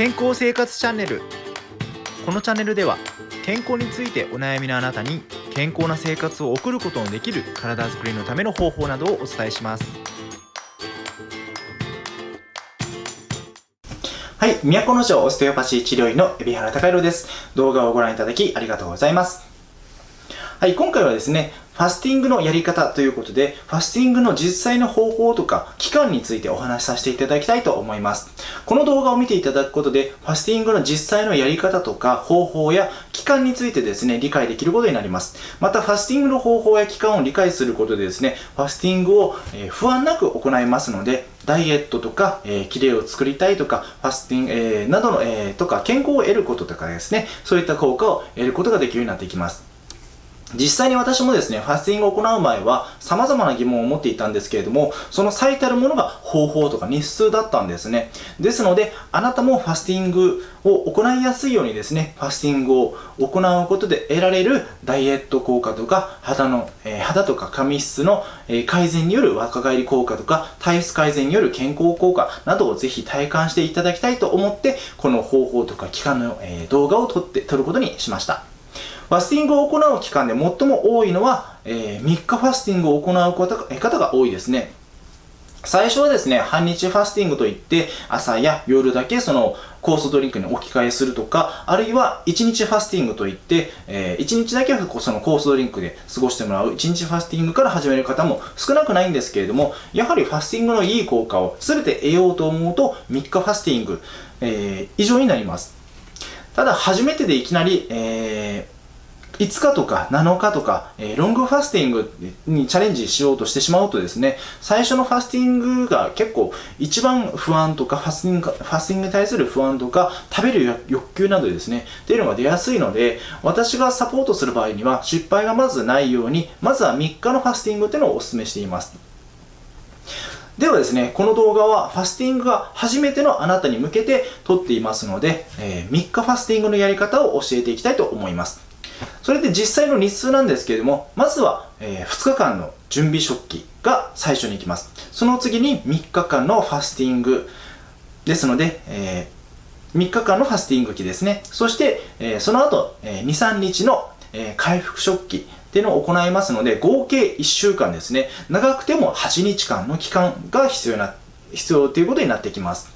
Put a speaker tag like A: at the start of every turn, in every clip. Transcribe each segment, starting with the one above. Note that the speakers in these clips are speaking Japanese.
A: 健康生活チャンネル。このチャンネルでは健康についてお悩みのあなたに健康な生活を送ることのできる体づくりのための方法などをお伝えします。はい都の城オステオパシー治療院の海老原隆弘です。動画をご覧いただきありがとうございます。はい今回はですねファスティングのやり方ということで、ファスティングの実際の方法とか期間についてお話しさせていただきたいと思います。この動画を見ていただくことで、ファスティングの実際のやり方とか方法や期間についてですね、理解できることになります。また、ファスティングの方法や期間を理解することでですね、ファスティングを、不安なく行いますので、ダイエットとか、えー、キレを作りたいとか、ファスティング、えー、などの、えー、とか、健康を得ることとかですね、そういった効果を得ることができるようになっていきます。実際に私もですね、ファスティングを行う前は様々な疑問を持っていたんですけれども、その最たるものが方法とか日数だったんですね。ですので、あなたもファスティングを行いやすいようにですね、ファスティングを行うことで得られるダイエット効果とか、肌の、えー、肌とか髪質の、え、改善による若返り効果とか、体質改善による健康効果などをぜひ体感していただきたいと思って、この方法とか期間の、えー、動画を撮って、撮ることにしました。ファスティングを行う期間で最も多いのは、えー、3日ファスティングを行う方が多いですね。最初はですね、半日ファスティングといって、朝や夜だけその酵素ドリンクに置き換えするとか、あるいは1日ファスティングといって、えー、1日だけその酵素ドリンクで過ごしてもらう1日ファスティングから始める方も少なくないんですけれども、やはりファスティングのいい効果を全て得ようと思うと、3日ファスティング、えー、以上になります。ただ、初めてでいきなり、えー5日とか7日とか、えー、ロングファスティングにチャレンジしようとしてしまうとですね、最初のファスティングが結構一番不安とか、ファスティング、ファスティングに対する不安とか、食べる欲求などですね、っていうのが出やすいので、私がサポートする場合には失敗がまずないように、まずは3日のファスティングっていうのをお勧めしています。ではですね、この動画はファスティングが初めてのあなたに向けて撮っていますので、えー、3日ファスティングのやり方を教えていきたいと思います。それで実際の日数なんですけれども、まずは、えー、2日間の準備食器が最初に行きます。その次に3日間のファスティングですので、えー、3日間のファスティング期ですね。そして、えー、その後、えー、2、3日の、え、回復食器っていうのを行いますので、合計1週間ですね。長くても8日間の期間が必要な、必要ということになってきます。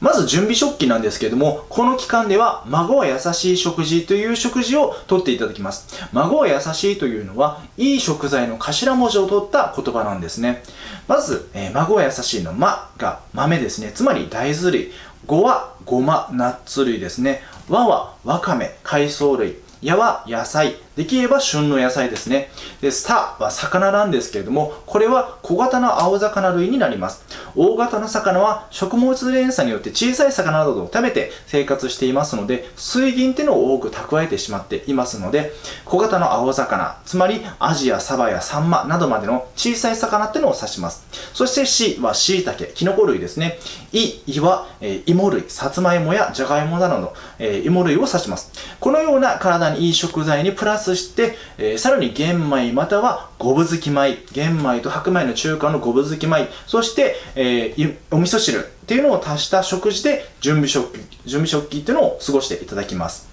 A: まず準備食器なんですけれども、この期間では、孫は優しい食事という食事をとっていただきます。孫は優しいというのは、いい食材の頭文字を取った言葉なんですね。まず、えー、孫は優しいの、まが豆ですね。つまり大豆類。ごはごま、ナッツ類ですね。和はわかめ、海藻類。やは野菜。できれば旬の野菜ですね。で、スタは魚なんですけれども、これは小型の青魚類になります。大型の魚は食物連鎖によって小さい魚などを食べて生活していますので、水銀っていうのを多く蓄えてしまっていますので、小型の青魚、つまりアジやサバやサンマなどまでの小さい魚っていうのを指します。そして C は椎茸、キノコ類ですね。イ、イは、えー、芋類、さつまいもやじゃがいもなどの、えー、芋類を指します。このような体にいい食材にプラスして、えー、さらに玄米または五分づき米、玄米と白米の中間の五分づき米、そして、えー、お味噌汁っていうのを足した食事で準備食器、準備食器っていうのを過ごしていただきます。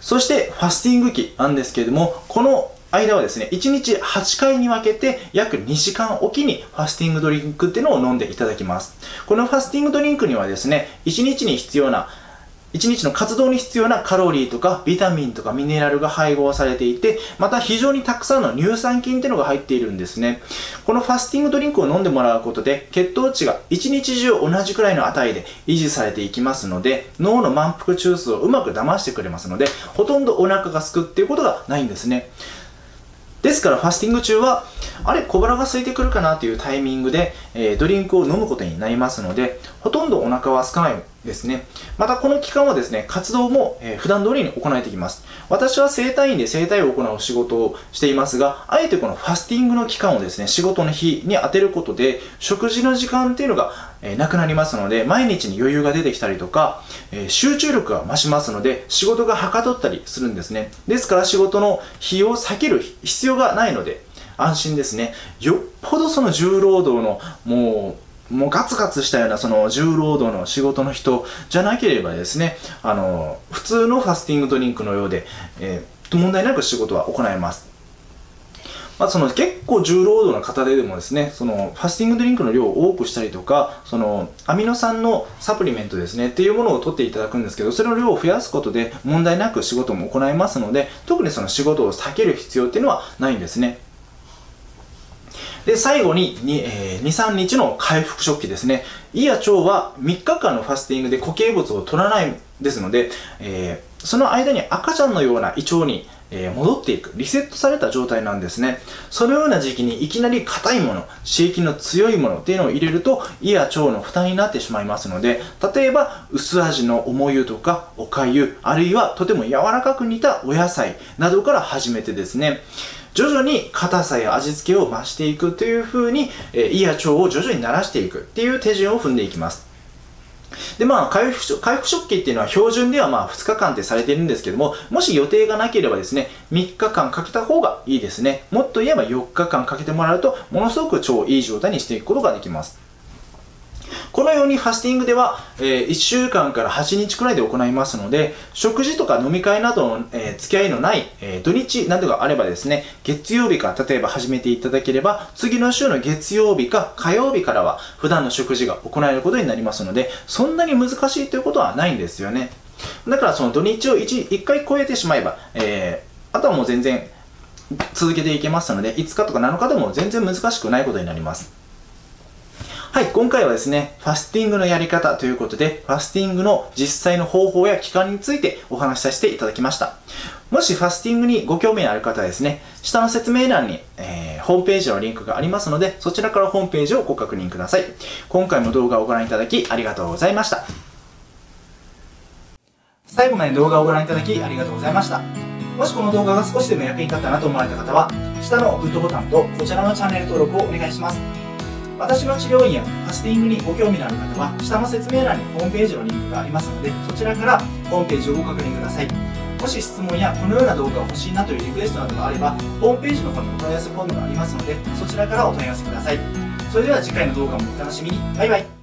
A: そして、ファスティング期なんですけれども、この間はですね、1日8回に分けて約2時間おきにファスティングドリンクっていうのを飲んでいただきます。このファスティングドリンクにはですね、1日に必要な1日の活動に必要なカロリーとかビタミンとかミネラルが配合されていて、また非常にたくさんの乳酸菌っていうのが入っているんですね。このファスティングドリンクを飲んでもらうことで、血糖値が1日中同じくらいの値で維持されていきますので、脳の満腹中枢をうまく騙してくれますので、ほとんどお腹が空くっていうことがないんですね。ですからファスティング中は、あれ、小腹が空いてくるかなというタイミングで、えー、ドリンクを飲むことになりますので、ほとんどお腹は空かないですね。またこの期間はですね、活動も、えー、普段通りに行えてきます。私は整体院で整体を行う仕事をしていますが、あえてこのファスティングの期間をですね、仕事の日に当てることで、食事の時間っていうのが、え、なくなりますので、毎日に余裕が出てきたりとか、え、集中力が増しますので、仕事がはかどったりするんですね。ですから仕事の日を避ける必要がないので、安心ですね。よっぽどその重労働の、もう、もうガツガツしたようなその重労働の仕事の人じゃなければですね、あの、普通のファスティングドリンクのようで、えー、問題なく仕事は行えます。まあ、その結構重労働の方ででもですね、そのファスティングドリンクの量を多くしたりとか、そのアミノ酸のサプリメントですね、っていうものを取っていただくんですけど、それの量を増やすことで問題なく仕事も行えますので、特にその仕事を避ける必要っていうのはないんですね。で、最後にに、えー、2、3日の回復食器ですね。胃や腸は3日間のファスティングで固形物を取らないですので、えー、その間に赤ちゃんのような胃腸にえー、戻っていく、リセットされた状態なんですね。そのような時期にいきなり硬いもの、刺激の強いものっていうのを入れると、胃や腸の負担になってしまいますので、例えば、薄味の重湯とか、おかゆ、あるいはとても柔らかく煮たお野菜などから始めてですね、徐々に硬さや味付けを増していくというふうに、えー、胃や腸を徐々に慣らしていくっていう手順を踏んでいきます。で、まあ、回復、回復食器っていうのは標準ではまあ2日間ってされてるんですけども、もし予定がなければですね、3日間かけた方がいいですね。もっと言えば4日間かけてもらうと、ものすごく超いい状態にしていくことができます。このようにファスティングでは、えー、1週間から8日くらいで行いますので、食事とか飲み会などの、えー、付き合いのない、えー、土日などがあればですね、月曜日から例えば始めていただければ、次の週の月曜日か火曜日からは普段の食事が行えることになりますので、そんなに難しいということはないんですよね。だからその土日を 1, 1回超えてしまえば、えー、あとはもう全然続けていけますので、5日とか7日でも全然難しくないことになります。はい、今回はですね、ファスティングのやり方ということで、ファスティングの実際の方法や期間についてお話しさせていただきました。もしファスティングにご興味のある方はですね、下の説明欄に、えー、ホームページのリンクがありますので、そちらからホームページをご確認ください。今回も動画をご覧いただきありがとうございました。最後まで動画をご覧いただきありがとうございました。もしこの動画が少しでも役に立ったなと思われた方は、下のグッドボタンとこちらのチャンネル登録をお願いします。私の治療院やファスティングにご興味のある方は下の説明欄にホームページのリンクがありますのでそちらからホームページをご確認ください。もし質問やこのような動画が欲しいなというリクエストなどがあればホームページの方にお問い合わせフォームがありますのでそちらからお問い合わせください。それでは次回の動画もお楽しみに。バイバイ。